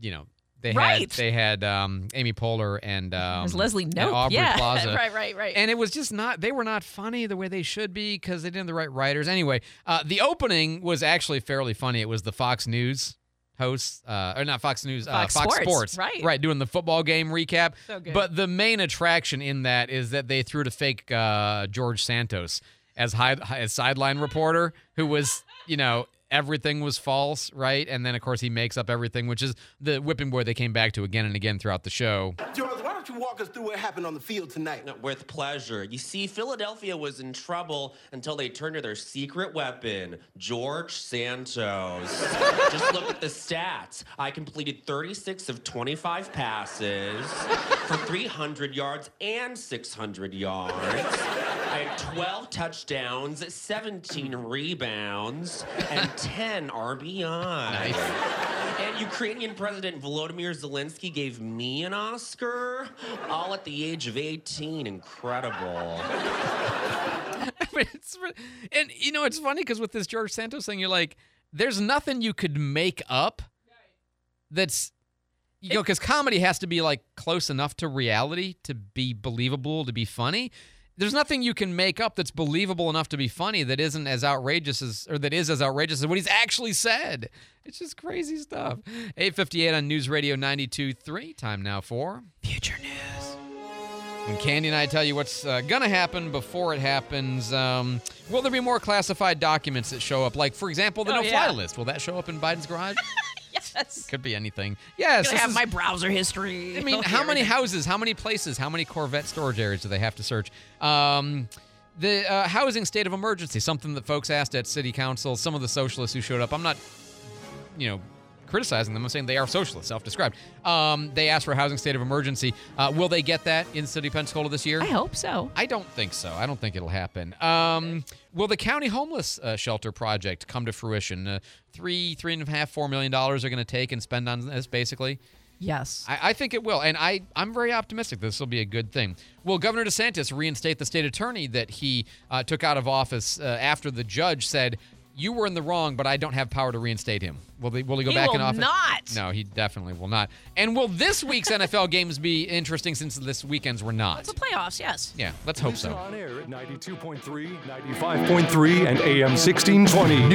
you know they Right. had they had um, Amy Poehler and um, Leslie and Aubrey yeah. Plaza, Right, right, right. And it was just not they were not funny the way they should be because they didn't have the right writers. Anyway, uh, the opening was actually fairly funny. It was the Fox News hosts, uh, or not Fox News, Fox uh, Fox Sports, Sports, right. Right, doing the football game recap. So good. But the main attraction in that is that they threw to fake uh, George Santos as high, as sideline reporter, who was, you know, everything was false, right? And then of course he makes up everything, which is the whipping boy they came back to again and again throughout the show. George, why don't you walk us through what happened on the field tonight? With pleasure. You see, Philadelphia was in trouble until they turned to their secret weapon, George Santos. Just look at the stats. I completed 36 of 25 passes for 300 yards and 600 yards. I 12 touchdowns, 17 rebounds, and 10 RBI. Nice. And Ukrainian President Volodymyr Zelensky gave me an Oscar, all at the age of 18. Incredible. But it's and you know it's funny because with this George Santos thing, you're like, there's nothing you could make up that's you know because comedy has to be like close enough to reality to be believable to be funny. There's nothing you can make up that's believable enough to be funny that isn't as outrageous as or that is as outrageous as what he's actually said. It's just crazy stuff. 858 on News Radio 92.3. Time now for Future News. When Candy and I tell you what's uh, going to happen before it happens, um, will there be more classified documents that show up? Like, for example, the Oh, no-fly yeah. list. Will that show up in Biden's garage? yes. Could be anything. Yes. Gonna have is- my browser history. I mean, how many houses, how many places, how many Corvette storage areas do they have to search? Um, the uh, housing state of emergency, something that folks asked at city council. Some of the socialists who showed up, I'm not, you know, criticizing them. I'm saying they are socialists, self-described. Um, they asked for a housing state of emergency. Uh, will they get that in city of Pensacola this year? I hope so. I don't think so. I don't think it'll happen. Um, will the county homeless uh, shelter project come to fruition? Uh, three, three and a half, four million dollars are going to take and spend on this, basically. Yes. I, I think it will, and I I'm very optimistic this will be a good thing. Will Governor DeSantis reinstate the state attorney that he uh, took out of office uh, after the judge said you were in the wrong, but I don't have power to reinstate him? Will they, will he go He back will in office? not. No, he definitely will not. And will this week's NFL games be interesting since this weekend's were not? It's The playoffs, yes. Yeah, let's hope Listen so. on air at 92.3, 95.3, and AM 1620.